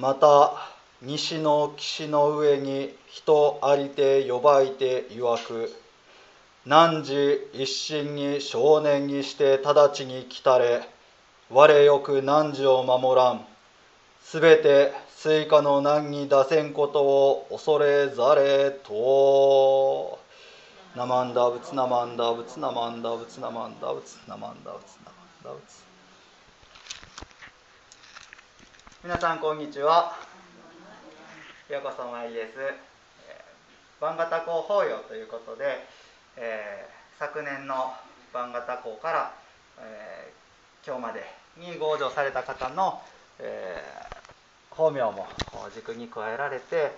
また西の岸の上に人ありて呼ばいて曰く汝一心に正念にして直ちに来たれ我よく汝を守らんすべて水火の難に堕せんことを恐れざれと。ナマンダブツナマンダブツナマンダブツナマンダブツナマンダブツナマンダブツ。皆さんこんにちはようこそお参りです番型校法要ということで、えー、昨年の番型校から、えー、今日までに合場された方の、えー、法名も軸に加えられて、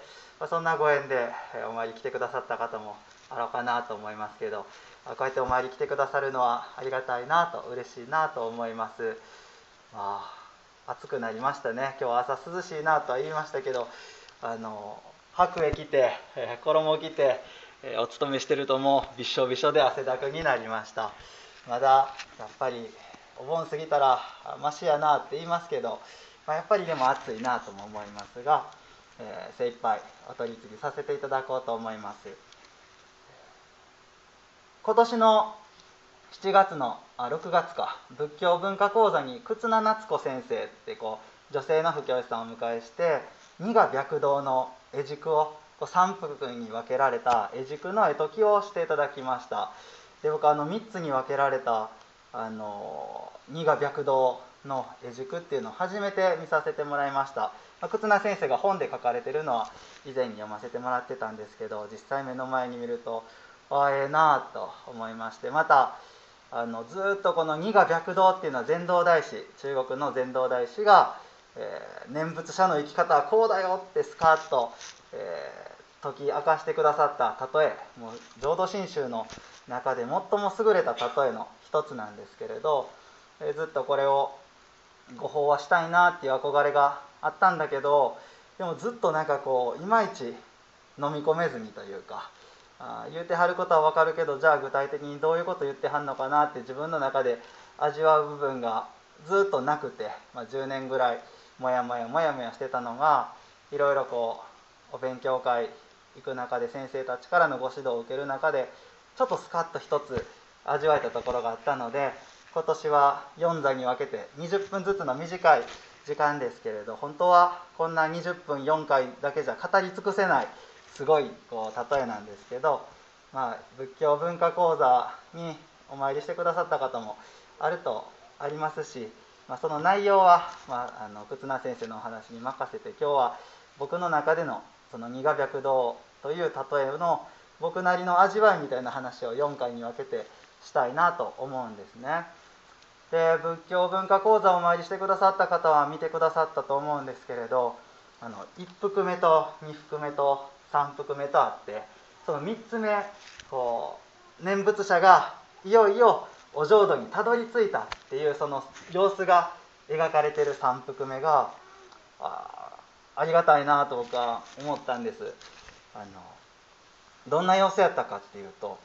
そんなご縁でお参り来てくださった方もあろうかなと思いますけどこうやってお参り来てくださるのはありがたいなと嬉しいなと思います。まあ暑くなりましたね。今日は朝涼しいなとは言いましたけどあの白衣着て、え衣着て、えお勤めしてるともうびしょびしょで汗だくになりました。まだやっぱりお盆過ぎたらマシやなって言いますけど、まあ、やっぱりでも暑いなとも思いますが、えー、精一杯お取り次ぎさせていただこうと思います。今年の7月のあ6月か。仏教文化講座に忽那夏子先生ってこう女性の布教師さんをお迎えして二が白道の絵軸をこう3幅に分けられた絵軸の絵解きをしていただきました。で僕あの3つに分けられたあの二が白道の絵軸っていうのを初めて見させてもらいました、ま、忽那先生が本で書かれてるのは以前に読ませてもらってたんですけど実際目の前に見るとああええなあと思いましてまたあのずっとこの二が白道っていうのは禅道大師中国の禅道大師が、えー、念仏者の生き方はこうだよってスカッと、えー、解き明かしてくださった例えもう浄土真宗の中で最も優れた例えの一つなんですけれど、えー、ずっとこれをご法話したいなっていう憧れがあったんだけどでもずっとなんかこういまいち飲み込めずにというか。あ言うてはることは分かるけどじゃあ具体的にどういうこと言ってはんのかなって自分の中で味わう部分がずっとなくて、まあ、10年ぐらいモヤモヤモヤモヤしてたのがいろいろこうお勉強会行く中で先生たちからのご指導を受ける中でちょっとスカッと一つ味わえたところがあったので今年は4座に分けて20分ずつの短い時間ですけれど本当はこんな20分4回だけじゃ語り尽くせないすごいこう例えなんですけど、まあ、仏教文化講座にお参りしてくださった方もあるとありますし、まあ、その内容は、まあ、あの忽那先生のお話に任せて今日は僕の中でのその二が白道という例えの僕なりの味わいみたいな話を4回に分けてしたいなと思うんですね。で仏教文化講座をお参りしてくださった方は見てくださったと思うんですけれどあの1幅目と2幅目と3幅目とあってその3つ目こう念仏者がいよいよお浄土にたどり着いたっていうその様子が描かれてる3幅目があありがたいなと僕は思ったんです。あのどんな様子やったかっていうと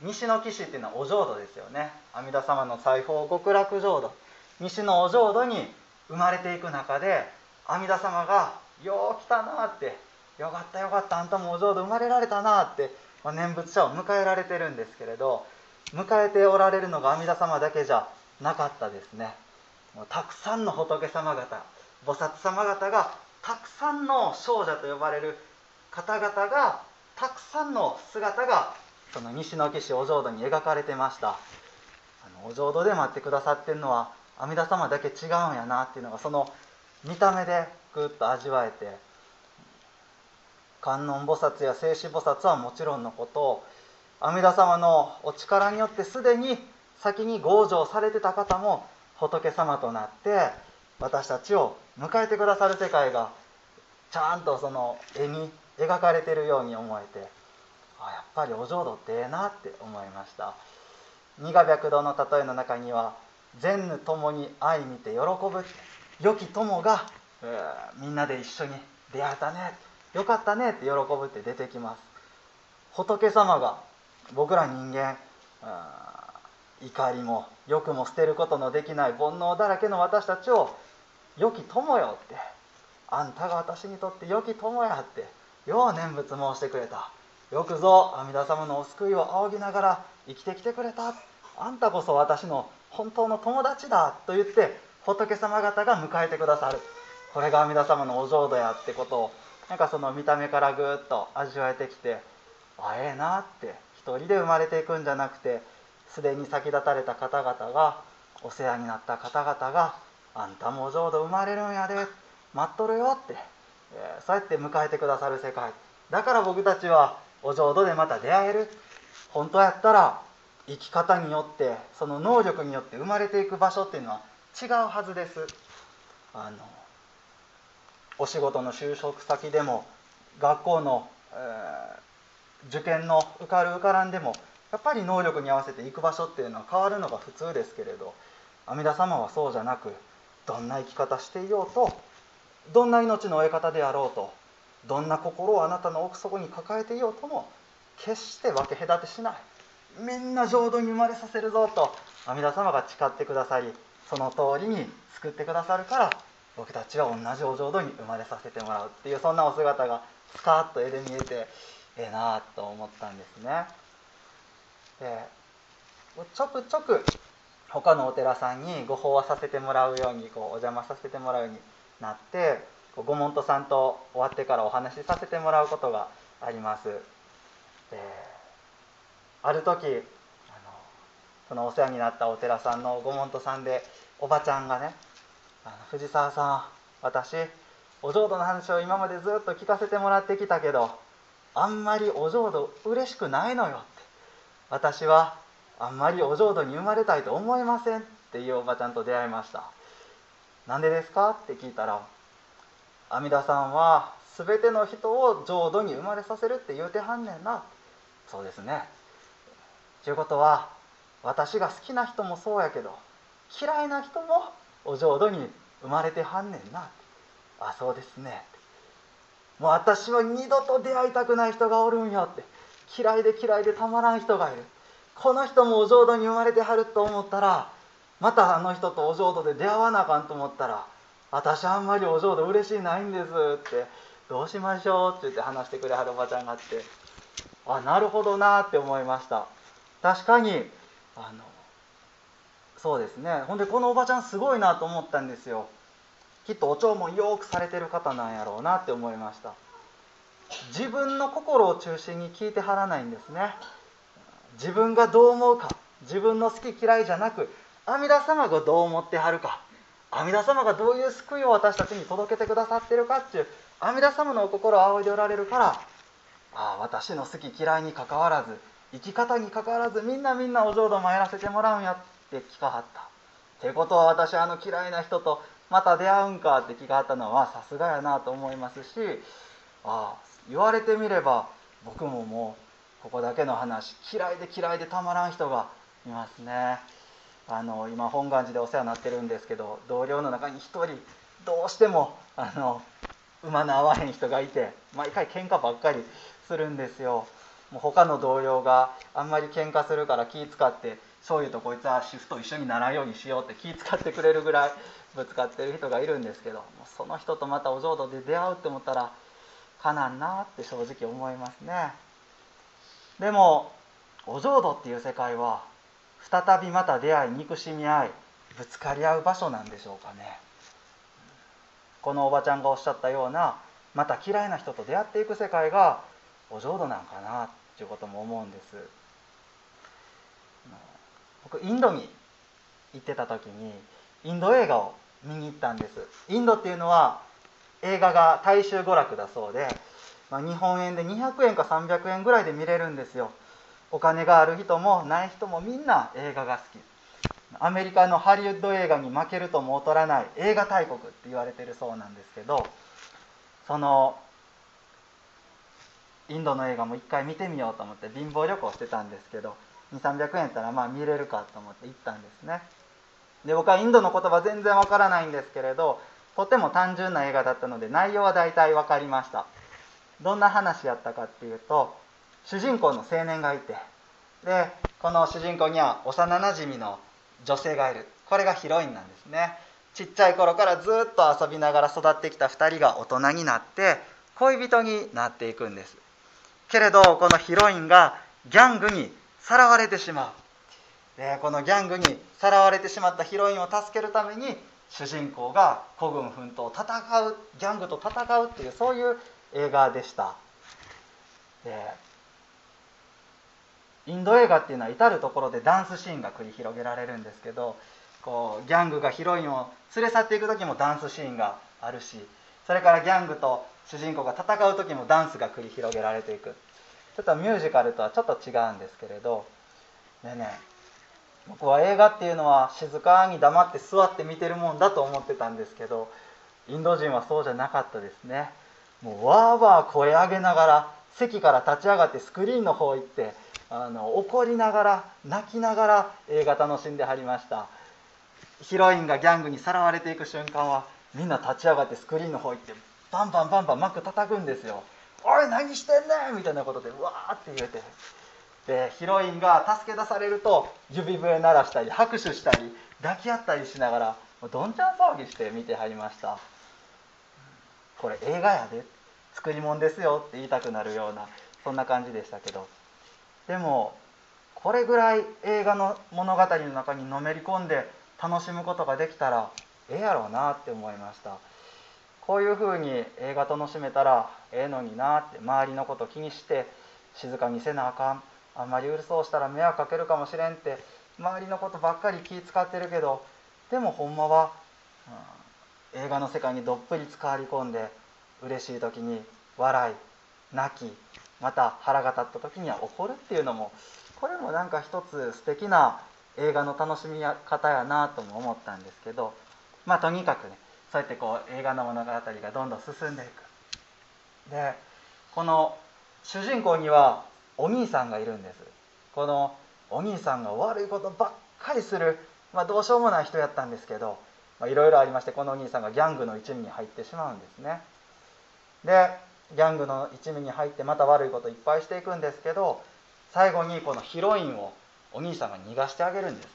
西の岸っていうのはお浄土ですよね。阿弥陀様の西方極楽浄土。西のお浄土に生まれていく中で阿弥陀様が「よう来たな」ってよかったよかったあんたもお浄土生まれられたなって、まあ、念仏者を迎えられてるんですけれど迎えておられるのが阿弥陀様だけじゃなかったですね。もうたくさんの仏様方菩薩様方がたくさんの少女と呼ばれる方々がたくさんの姿がその西の岸お浄土に描かれてました。あのお浄土で待ってくださってるのは阿弥陀様だけ違うんやなっていうのがその見た目でぐっと味わえて観音菩薩や静止菩薩はもちろんのこと阿弥陀様のお力によってすでに先に強情されてた方も仏様となって私たちを迎えてくださる世界がちゃんとその絵に描かれてるように思えてあやっぱりお浄土ってええなって思いました。二が白道の例えの中には善ぬ友に愛見て喜ぶ良き友が、みんなで一緒に出会えたね。よかったねって喜ぶって出てきます。仏様が僕ら人間怒りも欲も捨てることのできない煩悩だらけの私たちを良き友よってあんたが私にとって良き友やってよう念仏申してくれた。よくぞ阿弥陀様のお救いを仰ぎながら生きてきてくれた。あんたこそ私の本当の友達だと言って仏様方が迎えてくださる。これが阿弥陀様のお浄土やってことをなんかその見た目からぐっと味わえてきてあええなって一人で生まれていくんじゃなくてすでに先立たれた方々がお世話になった方々があんたもお浄土生まれるんやで待っとるよって、えー、そうやって迎えてくださる世界。だから僕たちはお浄土でまた出会える。本当やったら生き方によってその能力によって生まれていく場所っていうのは違うはずです。あのお仕事の就職先でも学校の、えー、受験の受かる受からんでもやっぱり能力に合わせて行く場所っていうのは変わるのが普通ですけれど阿弥陀様はそうじゃなくどんな生き方していようとどんな命の終え方であろうとどんな心をあなたの奥底に抱えていようとも決して分け隔てしない。みんな浄土に生まれさせるぞと阿弥陀様が誓ってくださりその通りに救ってくださるから僕たちは同じお浄土に生まれさせてもらうっていうそんなお姿がスカッと絵で見えてええなあと思ったんですね。でちょくちょく他のお寺さんにご法話させてもらうようにこうお邪魔させてもらうようになってご門徒さんと終わってからお話しさせてもらうことがあります。である時あのそのお世話になったお寺さんのご門徒さんでおばちゃんがねあの藤沢さん私お浄土の話を今までずっと聞かせてもらってきたけどあんまりお浄土嬉しくないのよって。私はあんまりお浄土に生まれたいと思いませんっていうおばちゃんと出会いました。なんでですかって聞いたら阿弥陀さんは全ての人を浄土に生まれさせるって言うてはんねんな。そうですね。ということは私が好きな人もそうやけど嫌いな人もお浄土に生まれてはんねんな。あそうですね。もう私は二度と出会いたくない人がおるんよって。嫌いで嫌いでたまらん人がいる。この人もお浄土に生まれてはると思ったらまたあの人とお浄土で出会わなあかんと思ったら私あんまりお浄土嬉しいないんですってどうしましょうって言って話してくれはるおばちゃんがあってあなるほどなって思いました。確かにあのそうですね。ほんでこのおばちゃんすごいなと思ったんですよ。きっとお弔問よくされてる方なんやろうなって思いました。自分の心を中心に聞いてはらないんですね。自分がどう思うか。自分の好き嫌いじゃなく阿弥陀様がどう思ってはるか。阿弥陀様がどういう救いを私たちに届けてくださってるかっていう阿弥陀様のお心を仰いでおられるからああ私の好き嫌いにかかわらず生き方にかかわらずみんなみんなお浄土参らせてもらうんや。って聞かはった。ってことは私あの嫌いな人とまた出会うんかって聞かはったのはさすがやなと思いますしああ言われてみれば僕ももうここだけの話嫌いで嫌いでたまらん人がいますね。あの今本願寺でお世話になってるんですけど同僚の中に1人どうしてもあの馬の合わへん人がいて毎回喧嘩ばっかりするんですよ。もう他の同僚があんまり喧嘩するから気使って醤油とこいつはシフト一緒にならんようにしようって気使ってくれるぐらいぶつかってる人がいるんですけどその人とまたお浄土で出会うって思ったらかなんなって正直思いますね。でもお浄土っていう世界は再びまた出会い憎しみ合いぶつかり合う場所なんでしょうかね。このおばちゃんがおっしゃったようなまた嫌いな人と出会っていく世界がお浄土なんかなっていうことも思うんです。僕インドに行ってた時にインド映画を見に行ったんです。インドっていうのは映画が大衆娯楽だそうで、まあ、日本円で200円か300円ぐらいで見れるんですよ。お金がある人もない人もみんな映画が好き。アメリカのハリウッド映画に負けるとも劣らない映画大国って言われてるそうなんですけどそのインドの映画も一回見てみようと思って貧乏旅行してたんですけど2300円やったらまあ見れるかと思って行ったんですね。で僕はインドの言葉全然わからないんですけれどとても単純な映画だったので内容は大体分かりました。どんな話やったかっていうと主人公の青年がいてでこの主人公には幼なじみの女性がいる。これがヒロインなんですね。ちっちゃい頃からずっと遊びながら育ってきた2人が大人になって恋人になっていくんです。けれどこのヒロインがギャングにさらわれてしまう。でこのギャングにさらわれてしまったヒロインを助けるために主人公が孤軍奮闘戦うギャングと戦うっていうそういう映画でした。でインド映画っていうのは至る所でダンスシーンが繰り広げられるんですけどこうギャングがヒロインを連れ去っていく時もダンスシーンがあるしそれからギャングと主人公が戦う時もダンスが繰り広げられていく。ちょっとミュージカルとはちょっと違うんですけれど。でね僕は映画っていうのは静かに黙って座って見てるもんだと思ってたんですけどインド人はそうじゃなかったですね。もうわーわー声上げながら席から立ち上がってスクリーンの方行ってあの怒りながら泣きながら映画楽しんではりました。ヒロインがギャングにさらわれていく瞬間はみんな立ち上がってスクリーンの方行ってバンバンバンバン幕叩くんですよ「おい何してんねん!」みたいなことでうわーって言えてでヒロインが助け出されると指笛鳴らしたり拍手したり抱き合ったりしながらどんちゃん騒ぎして見てはりましたこれ映画やで作り物ですよって言いたくなるようなそんな感じでしたけどでもこれぐらい映画の物語の中にのめり込んで楽しむことができたらええやろうなって思いましたこういうふうに映画楽しめたらええのになって周りのこと気にして静かにせなあかん。あんまりうるそうしたら迷惑かけるかもしれんって周りのことばっかり気使ってるけどでもほんまは、うん、映画の世界にどっぷり使わり込んで嬉しい時に笑い泣きまた腹が立った時には怒るっていうのもこれもなんか一つ素敵な映画の楽しみ方やなとも思ったんですけどまあとにかくねそうやってこう映画の物語がどんどん進んでいく。でこの主人公にはお兄さんがいるんです。このお兄さんが悪いことばっかりする、まあ、どうしようもない人やったんですけどいろいろありましてこのお兄さんがギャングの一味に入ってしまうんですね。でギャングの一味に入ってまた悪いこといっぱいしていくんですけど最後にこのヒロインをお兄さんが逃がしてあげるんです。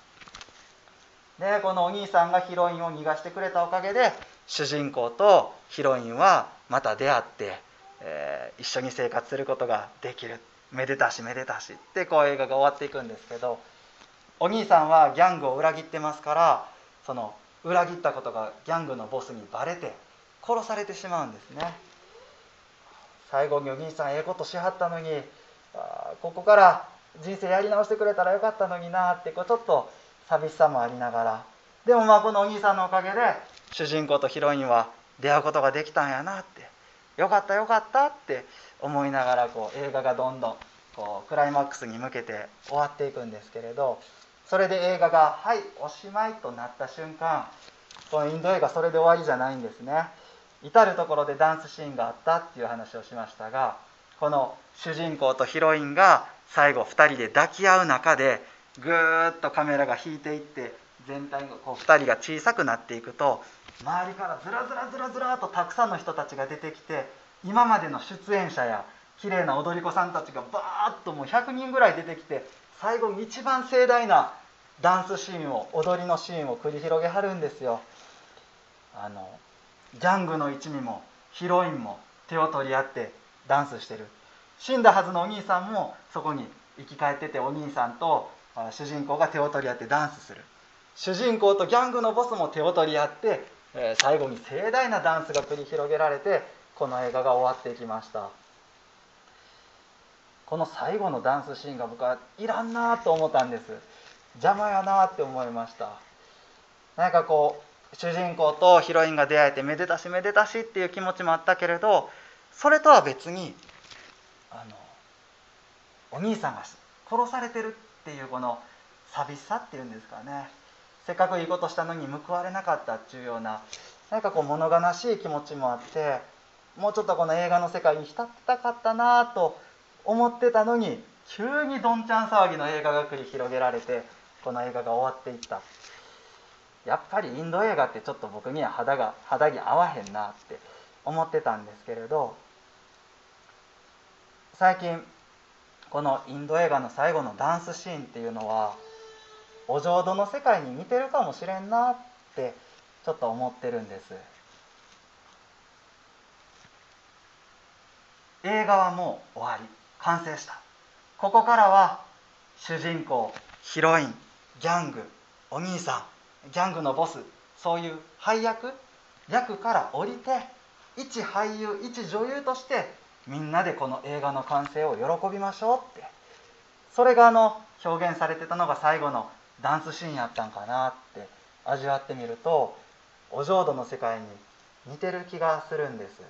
でこのお兄さんがヒロインを逃がしてくれたおかげで主人公とヒロインはまた出会って、えー、一緒に生活することができる。めでたしめでたし。ってこう映画が終わっていくんですけどお兄さんはギャングを裏切ってますからその裏切ったことがギャングのボスにバレて殺されてしまうんですね。最後にお兄さんええことしはったのにあここから人生やり直してくれたらよかったのになってこうちょっと寂しさもありながら。でもまあこのお兄さんのおかげで主人公とヒロインは出会うことができたんやなってよかったよかったって思いながらこう映画がどんどんこうクライマックスに向けて終わっていくんですけれどそれで映画が「はいおしまい」となった瞬間このインド映画それで終わりじゃないんですね。至る所でダンスシーンがあったっていう話をしましたがこの主人公とヒロインが最後2人で抱き合う中でぐーっとカメラが引いていって全体がこう2人が小さくなっていくと周りからずらずらずらずらとたくさんの人たちが出てきて今までの出演者や綺麗な踊り子さんたちがバーッともう100人ぐらい出てきて最後に一番盛大なダンスシーンを踊りのシーンを繰り広げはるんですよ。あのギャングの一味もヒロインも手を取り合ってダンスしてる。死んだはずのお兄さんもそこに生き返っててお兄さんと主人公が手を取り合ってダンスする。主人公とギャングのボスも手を取り合って、え最後に盛大なダンスが繰り広げられてこの映画が終わっていきました。この最後のダンスシーンが僕はいらんなと思ったんです。邪魔やなって思いました。何かこう主人公とヒロインが出会えてめでたしめでたしっていう気持ちもあったけれどそれとは別にあのお兄さんが殺されてるっていうこの寂しさっていうんですかね。せっかくいいことしたのに報われなかったっていうような何かこう物悲しい気持ちもあってもうちょっとこの映画の世界に浸ってたかったなと思ってたのに急にどんちゃん騒ぎの映画が繰り広げられてこの映画が終わっていった。やっぱりインド映画ってちょっと僕には肌が肌に合わへんなって思ってたんですけれど最近このインド映画の最後のダンスシーンっていうのはお浄土の世界に似てるかもしれんなってちょっと思ってるんです。映画はもう終わり。完成した。ここからは主人公ヒロインギャングお兄さんギャングのボスそういう配役役から降りて一俳優一女優としてみんなでこの映画の完成を喜びましょうって。それがあの表現されてたのが最後のダンスシーンやったんかなって味わってみるとお浄土の世界に似てる気がするんです。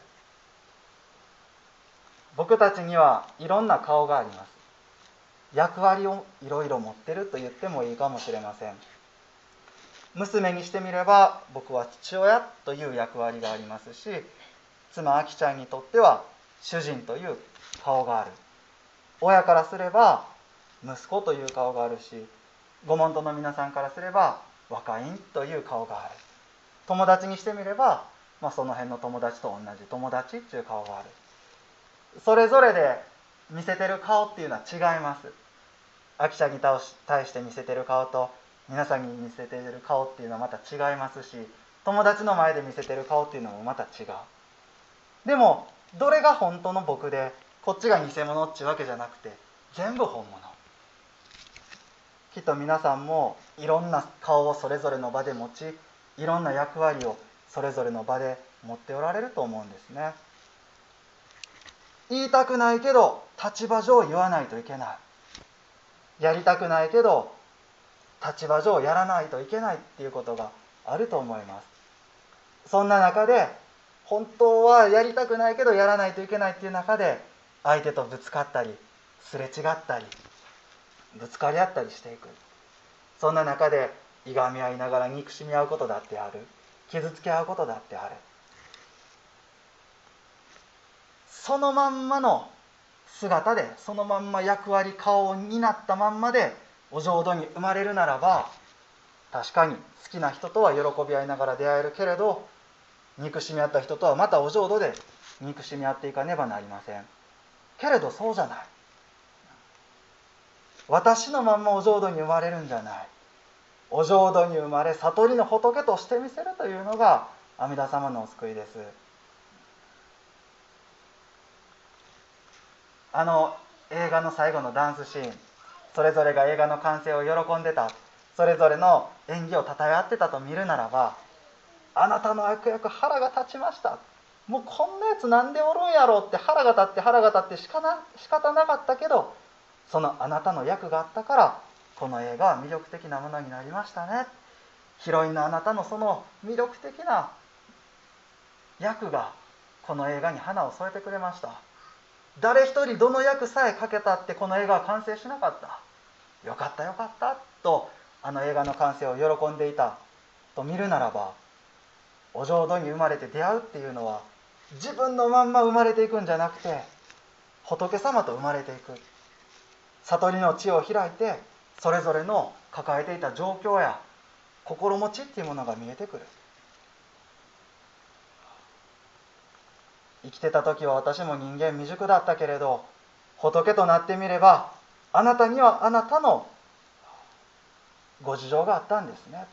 僕たちにはいろんな顔があります。役割をいろいろ持ってると言ってもいいかもしれません。娘にしてみれば僕は父親という役割がありますし妻あきちゃんにとっては主人という顔がある。親からすれば息子という顔があるしご門徒の皆さんからすれば若いんという顔がある。友達にしてみれば、まあ、その辺の友達と同じ友達っていう顔がある。それぞれで見せてる顔っていうのは違います。アキちゃんに対して見せてる顔と皆さんに見せてる顔っていうのはまた違いますし友達の前で見せてる顔っていうのもまた違う。でもどれが本当の僕でこっちが偽物っていうわけじゃなくて全部本物。きっと皆さんもいろんな顔をそれぞれの場で持ちいろんな役割をそれぞれの場で持っておられると思うんですね。言いたくないけど立場上言わないといけない。やりたくないけど立場上やらないといけないっていうことがあると思います。そんな中で本当はやりたくないけどやらないといけないっていう中で相手とぶつかったりすれ違ったりぶつかり合ったりしていく。そんな中でいがみ合いながら憎しみ合うことだってある。傷つけ合うことだってある。そのまんまの姿でそのまんま役割顔になったまんまでお浄土に生まれるならば確かに好きな人とは喜び合いながら出会えるけれど憎しみ合った人とはまたお浄土で憎しみ合っていかねばなりません。けれどそうじゃない。私のまんまお浄土に生まれるんじゃない。お浄土に生まれ悟りの仏としてみせるというのが阿弥陀様のお救いです。あの映画の最後のダンスシーン。それぞれが映画の完成を喜んでた。それぞれの演技をたたえ合ってたと見るならばあなたの悪役腹が立ちました。もうこんなやつなんでおるんやろうって腹が立って腹が立ってしかな仕方なかったけどそのあなたの役があったからこの映画は魅力的なものになりましたね。ヒロインのあなたのその魅力的な役がこの映画に花を添えてくれました。誰一人どの役さえかけたってこの映画は完成しなかった。よかったよかったとあの映画の完成を喜んでいたと見るならばお浄土に生まれて出会うっていうのは自分のまんま生まれていくんじゃなくて仏様と生まれていく。悟りの地を開いてそれぞれの抱えていた状況や心持ちっていうものが見えてくる。生きてた時は私も人間未熟だったけれど仏となってみればあなたにはあなたのご事情があったんですね。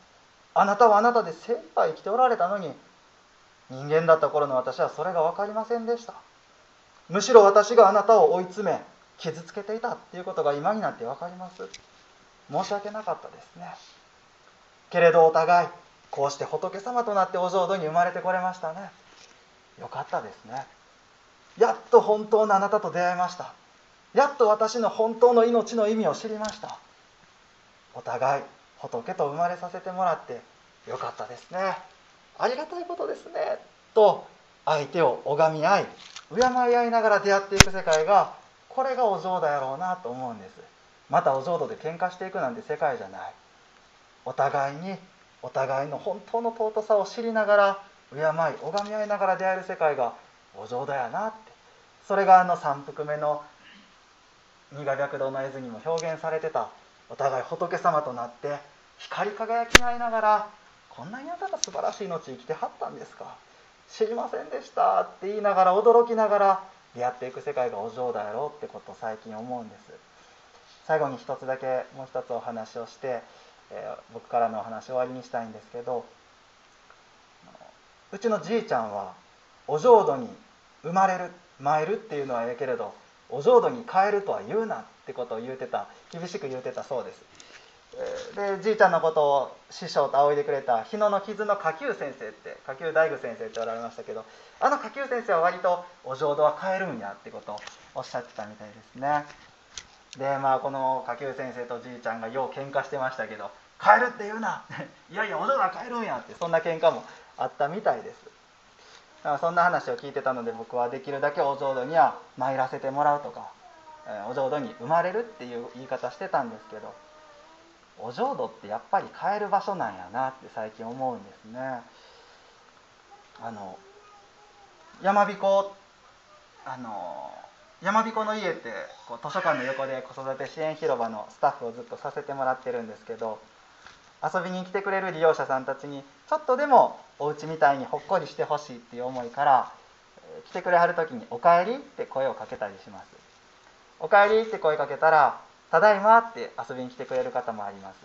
あなたはあなたで精一杯生きておられたのに人間だった頃の私はそれが分かりませんでした。むしろ私があなたを追い詰め傷つけていたっていうことが今になって分かります。申し訳なかったですね。けれどお互いこうして仏様となってお浄土に生まれてこれましたね。よかったですね。やっと本当のあなたと出会いました。やっと私の本当の命の意味を知りました。お互い仏と生まれさせてもらってよかったですね。ありがたいことですね。と相手を拝み合い敬い合いながら出会っていく世界がこれがお浄土やろうなと思うんです。またお浄土で喧嘩していくなんて世界じゃない。お互いにお互いの本当の尊さを知りながら敬い拝み合いながら出会える世界がお浄土やなって。それがあの三福目の二賀白道の絵図にも表現されてたお互い仏様となって光り輝き合いながらこんなにあなたが素晴らしい命生きてはったんですか。知りませんでしたって言いながら驚きながら出会っていく世界がお浄土やろうってことを最近思うんです。最後に一つだけもう一つお話をして、えー、僕からのお話を終わりにしたいんですけどうちのじいちゃんはお浄土に生まれる参るっていうのはええけれどお浄土に帰るとは言うなってことを言うてた厳しく言うてたそうです。でじいちゃんのことを師匠と仰いでくれた日野の傷の下級先生って下級大工先生っておられましたけどあの下級先生は割とお浄土は帰るんやってことをおっしゃってたみたいですね。でまあこの下級先生とじいちゃんがよう喧嘩してましたけど帰るって言うな。いやいやお浄土は帰るんやってそんな喧嘩もあったみたいです。そんな話を聞いてたので僕はできるだけお浄土には参らせてもらうとかお浄土に生まれるっていう言い方してたんですけどお浄土ってやっぱり帰る場所なんやなって最近思うんですね。あの山彦あの山彦の家ってこう図書館の横で子育て支援広場のスタッフをずっとさせてもらってるんですけど遊びに来てくれる利用者さんたちにちょっとでもお家みたいにほっこりしてほしいっていう思いから来てくれはる時に「おかえり」って声をかけたりします「おかえり」って声かけたら「ただいま」って遊びに来てくれる方もあります。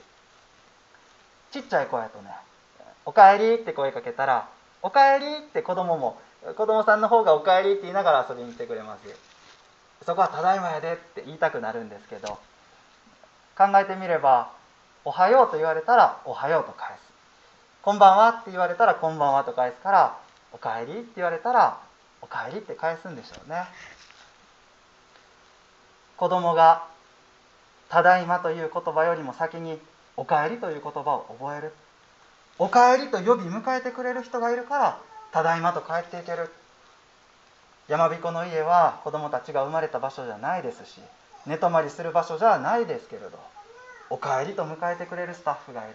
ちっちゃい子やとね「おかえり」って声かけたら「おかえり」って子供も子供さんの方が「おかえり」って言いながら遊びに来てくれます。そこは「ただいまやで」って言いたくなるんですけど考えてみればおはようと言われたらおはようと返す。こんばんはって言われたらこんばんはと返すからおかえりって言われたらおかえりって返すんでしょうね。子供がただいまという言葉よりも先におかえりという言葉を覚える。おかえりと呼び迎えてくれる人がいるからただいまと帰っていける。山彦の家は子供たちが生まれた場所じゃないですし寝泊まりする場所じゃないですけれどおかえりと迎えてくれるスタッフがいる。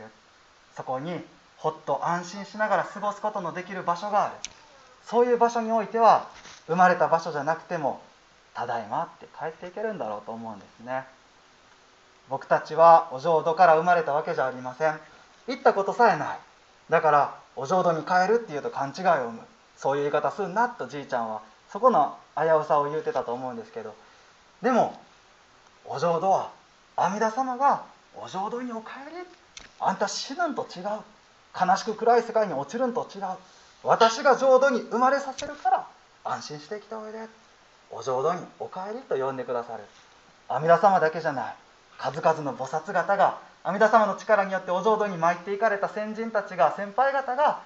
そこにほっと安心しながら過ごすことのできる場所がある。そういう場所においては生まれた場所じゃなくてもただいまって帰っていけるんだろうと思うんですね。僕たちはお浄土から生まれたわけじゃありません。行ったことさえない。だからお浄土に帰るっていうと勘違いを生む。そういう言い方すんなとじいちゃんはそこの危うさを言うてたと思うんですけど。でもお浄土は阿弥陀様がお浄土にお帰り。あんた死ぬんと違う。悲しく暗い世界に落ちるんと違う。私が浄土に生まれさせるから安心してきたおいで。お浄土にお帰りと呼んでくださる。阿弥陀様だけじゃない。数々の菩薩方が阿弥陀様の力によってお浄土に参っていかれた先人たちが先輩方が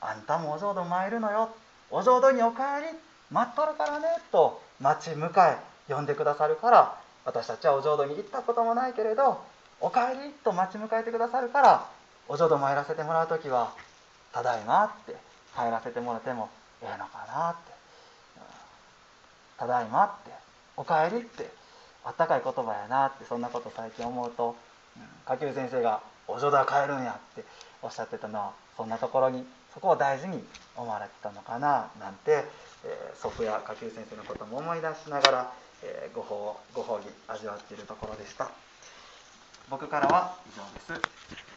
あんたもお浄土参るのよ。お浄土にお帰り。待っとるからねと待ち迎え呼んでくださるから私たちはお浄土に行ったこともないけれどおかえりと待ち迎えてくださるからお浄土参らせてもらう時はただいまって帰らせてもらってもええのかなって、ただいまっておかえりってあったかい言葉やなってそんなこと最近思うと、うん、下級先生が「お嬢だ帰るんや」っておっしゃってたのはそんなところにそこを大事に思われてたのかななんて、えー、祖父や下級先生のことも思い出しながら、えー、ご褒ご褒美味わっているところでした。僕からは以上です。